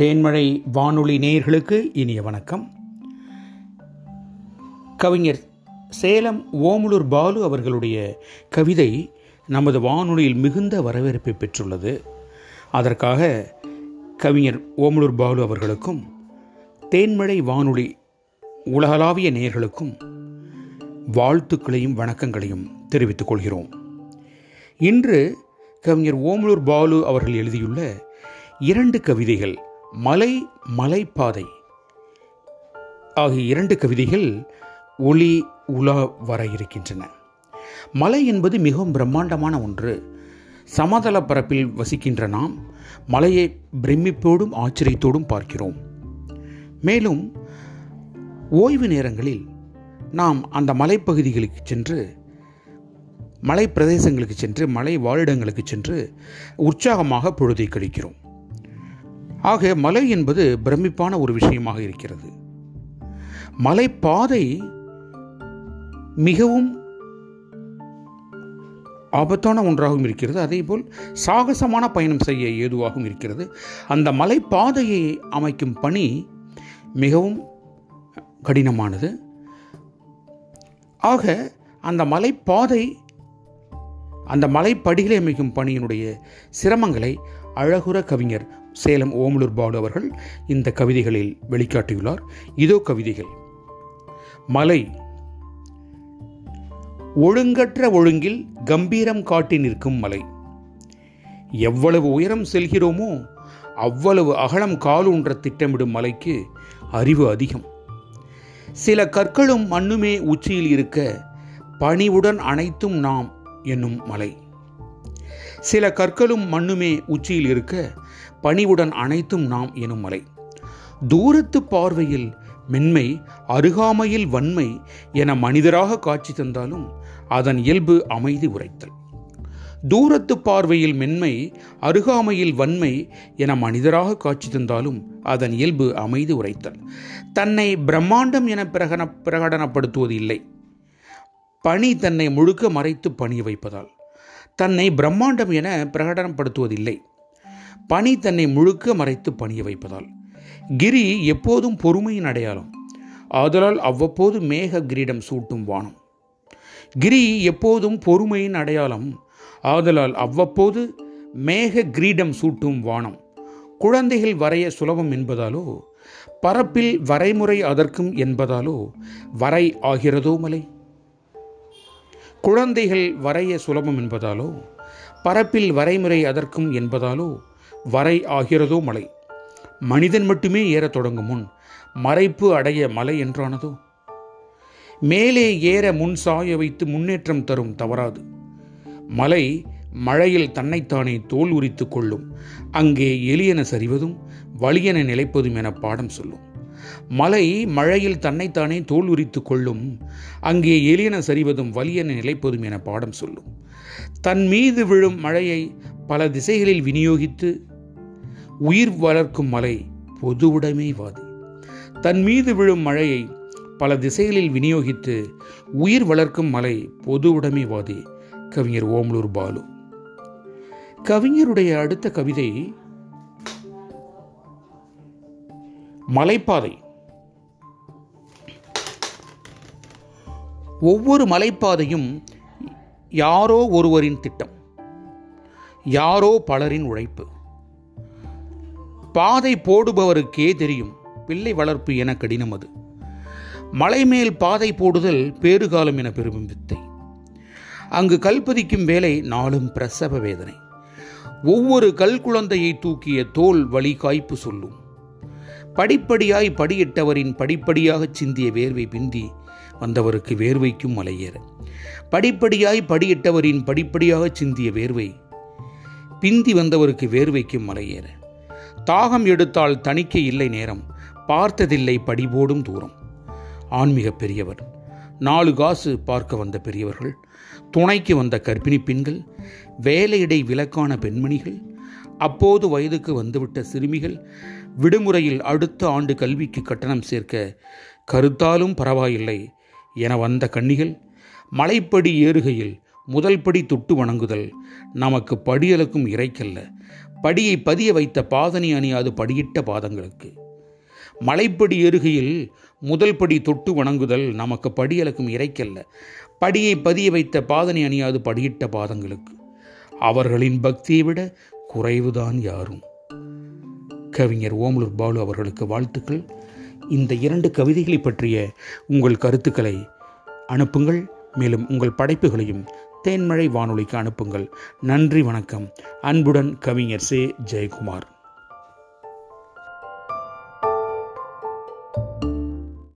தேன்மழை வானொலி நேயர்களுக்கு இனிய வணக்கம். கவிஞர் சேலம் ஓமலூர் பாலு அவர்களுடைய கவிதை நமது வானொலியில் மிகுந்த வரவேற்பை பெற்றுள்ளது. அதற்காக கவிஞர் ஓமலூர் பாலு அவர்களுக்கும் தேன்மழை வானொலி உலகளாவிய நேயர்களுக்கும் வாழ்த்துக்களையும் வணக்கங்களையும் தெரிவித்துக் கொள்கிறோம். இன்று கவிஞர் ஓமலூர் பாலு அவர்கள் எழுதியுள்ள இரண்டு கவிதைகள் மலை மலைப்பாதை ஆகிய இரண்டு கவிதைகள் ஒளி உலா வர இருக்கின்றன. மலை என்பது மிகவும் பிரம்மாண்டமான ஒன்று. சமதள பரப்பில் வசிக்கின்ற நாம் மலையை பிரமிப்போடும் ஆச்சரியத்தோடும் பார்க்கிறோம். மேலும் ஓய்வு நேரங்களில் நாம் அந்த மலைப்பகுதிகளுக்கு சென்று மலை பிரதேசங்களுக்கு சென்று மலை வாழிடங்களுக்கு சென்று உற்சாகமாக பொழுதை கழிக்கிறோம். ஆக மலை என்பது பிரமிப்பான ஒரு விஷயமாக இருக்கிறது. மலை பாதை மிகவும் ஆபத்தான ஒன்றாகவும் இருக்கிறது. அதேபோல் சாகசமான பயணம் செய்ய ஏதுவாகவும் இருக்கிறது. அந்த மலை பாதையை அமைக்கும் பணி மிகவும் கடினமானது. ஆக அந்த மலைப்பாதை அந்த மலைப்படிகளை அமைக்கும் பணியினுடைய சிரமங்களை அழகுற கவிஞர் சேலம் ஓமலூர் பாலு அவர்கள் இந்த கவிதைகளில் வெளிக்காட்டியுள்ளார். இதோ கவிதைகள். மலை ஒழுங்கற்ற ஒழுங்கில் கம்பீரம் காட்டி நிற்கும் மலை. எவ்வளவு உயரம் செல்கிறோமோ அவ்வளவு அகலம் காலூன்ற திட்டமிடும் மலைக்கு அறிவு அதிகம். சில கற்களும் மண்ணுமே உச்சியில் இருக்க பணிவுடன் அனைத்தும் நாம் என்னும் மலை. சில கற்களும் மண்ணுமே உச்சியில் இருக்க பணிவுடன் அனைத்தும் நாம் எனும் மலை. தூரத்து பார்வையில் மென்மை அருகாமையில் வன்மை என மனிதராக காட்சி தந்தாலும் அதன் இயல்பு அமைதி உரைத்தல். தூரத்து பார்வையில் மென்மை அருகாமையில் வன்மை என மனிதராக காட்சி தந்தாலும் அதன் இயல்பு அமைதி உரைத்தல். தன்னை பிரம்மாண்டம் என பிரகன பிரகடனப்படுத்துவது இல்லை பணி தன்னை முழுக்க மறைத்து பணிய வைப்பதால். தன்னை பிரம்மாண்டம் என பிரகடனப்படுத்துவதில்லை. பணி தன்னை முழுக்க மறைத்து பணிய வைப்பதால். கிரி எப்போதும் பொறுமையின் அடையாளம். ஆதலால் அவ்வப்போது மேக கிரீடம் சூட்டும் வானம். கிரி எப்போதும் பொறுமையின் அடையாளம். ஆதலால் அவ்வப்போது மேக கிரீடம் சூட்டும் வானம். குழந்தைகள் வரைய சுலபம் என்பதாலோ பரப்பில் வரைமுறை அதற்கும் என்பதாலோ வரை ஆகிறதோ மலை? குழந்தைகள் வரைய சுலபம் என்பதாலோ பரப்பில் வரைமுறை அதற்கும் என்பதாலோ வரை ஆகிறதோ மலை. மனிதன் மட்டுமே ஏறத் தொடங்கும் முன் மறைப்பு அடைய மலை என்றானதோ? மேலே ஏற முன் சாய வைத்து முன்னேற்றம் தரும் தவறாது. மலை மழையில் தன்னைத்தானே தோல் உரித்து கொள்ளும். அங்கே எளியன சரிவதும் வலியென நிலைப்பதும் என பாடம் சொல்லும். மலை மழையில் தன்னைத்தானே தோல் உரித்து கொள்ளும். அங்கே எலியன சரிவதும் வலியென நிலைப்பதும் என பாடம் சொல்லும். தன் மீது விழும் மழையை பல திசைகளில் விநியோகித்து உயிர் வளர்க்கும் மலை பொதுவுடைமைவாதி தன் மீது விழும் மழையை பல திசைகளில் விநியோகித்து உயிர் வளர்க்கும் மலை பொது உடைமைவாதி கவிஞர் ஓமலூர் பாலு. கவிஞருடைய அடுத்த கவிதை மலைப்பாதை. ஒவ்வொரு மலைப்பாதையும் யாரோ ஒருவரின் திட்டம். யாரோ பலரின் உழைப்பு. பாதை போடுபவருக்கே தெரியும். பிள்ளை வளர்ப்பு என கடினம் அது. மலைமேல் பாதை போடுதல் பேறுகாலம் என பெரும் வித்தை. அங்கு கல்பதிக்கும் வேலை நாளும் பிரசவ வேதனை. ஒவ்வொரு கல் குழந்தையை தூக்கிய தோல் வழி காய்ப்பு சொல்லும். படிப்படியாய் படியிட்டவரின் படிப்படியாக சிந்திய வேர்வை பிந்தி வந்தவருக்கு வேர்வைக்கும் மலையேற. படிப்படியாய் படியிட்டவரின் படிப்படியாக சிந்திய வேர்வை பிந்தி வந்தவருக்கு வேர்வைக்கும் மலையேற. தாகம் எடுத்தால் தணிக்கை இல்லை நேரம் பார்த்ததில்லை படிபோடும் தூரம். ஆன்மீக பெரியவர் நாலு காசு பார்க்க வந்த பெரியவர்கள் துணைக்கு வந்த கர்ப்பிணி பெண்கள் வேலையிடை விலக்கான பெண்மணிகள் அப்போது வயதுக்கு வந்துவிட்ட சிறுமிகள் விடுமுறையில் அடுத்த ஆண்டு கல்விக்கு கட்டணம் சேர்க்க கருத்தாலும் பரவாயில்லை என வந்த கன்னிகள் மலைப்படி ஏறுகையில் முதல் படி தொட்டு வணங்குதல் நமக்கு படியலுக்கும் இறைக்கல்ல படியை பதிய வைத்த பாதனை அணியாது படியிட்ட பாதங்களுக்கு. மலைப்படி ஏறுகையில் முதல் படி தொட்டு வணங்குதல் நமக்கு படியலுக்கும் இறைக்கல்ல படியை பதிய வைத்த பாதனை அணியாது படியிட்ட பாதங்களுக்கு. அவர்களின் பக்தியை விட குறைவுதான் யாரும். கவிஞர் ஓமலூர் பாலு அவர்களுக்கு வாழ்த்துக்கள். இந்த இரண்டு கவிதைகளை பற்றிய உங்கள் கருத்துக்களை அனுப்புங்கள். மேலும் உங்கள் படைப்புகளையும் தேன்மழை வானொலிக்கு அனுப்புங்கள். நன்றி வணக்கம். அன்புடன் கவிஞர் சே. ஜெயக்குமார்.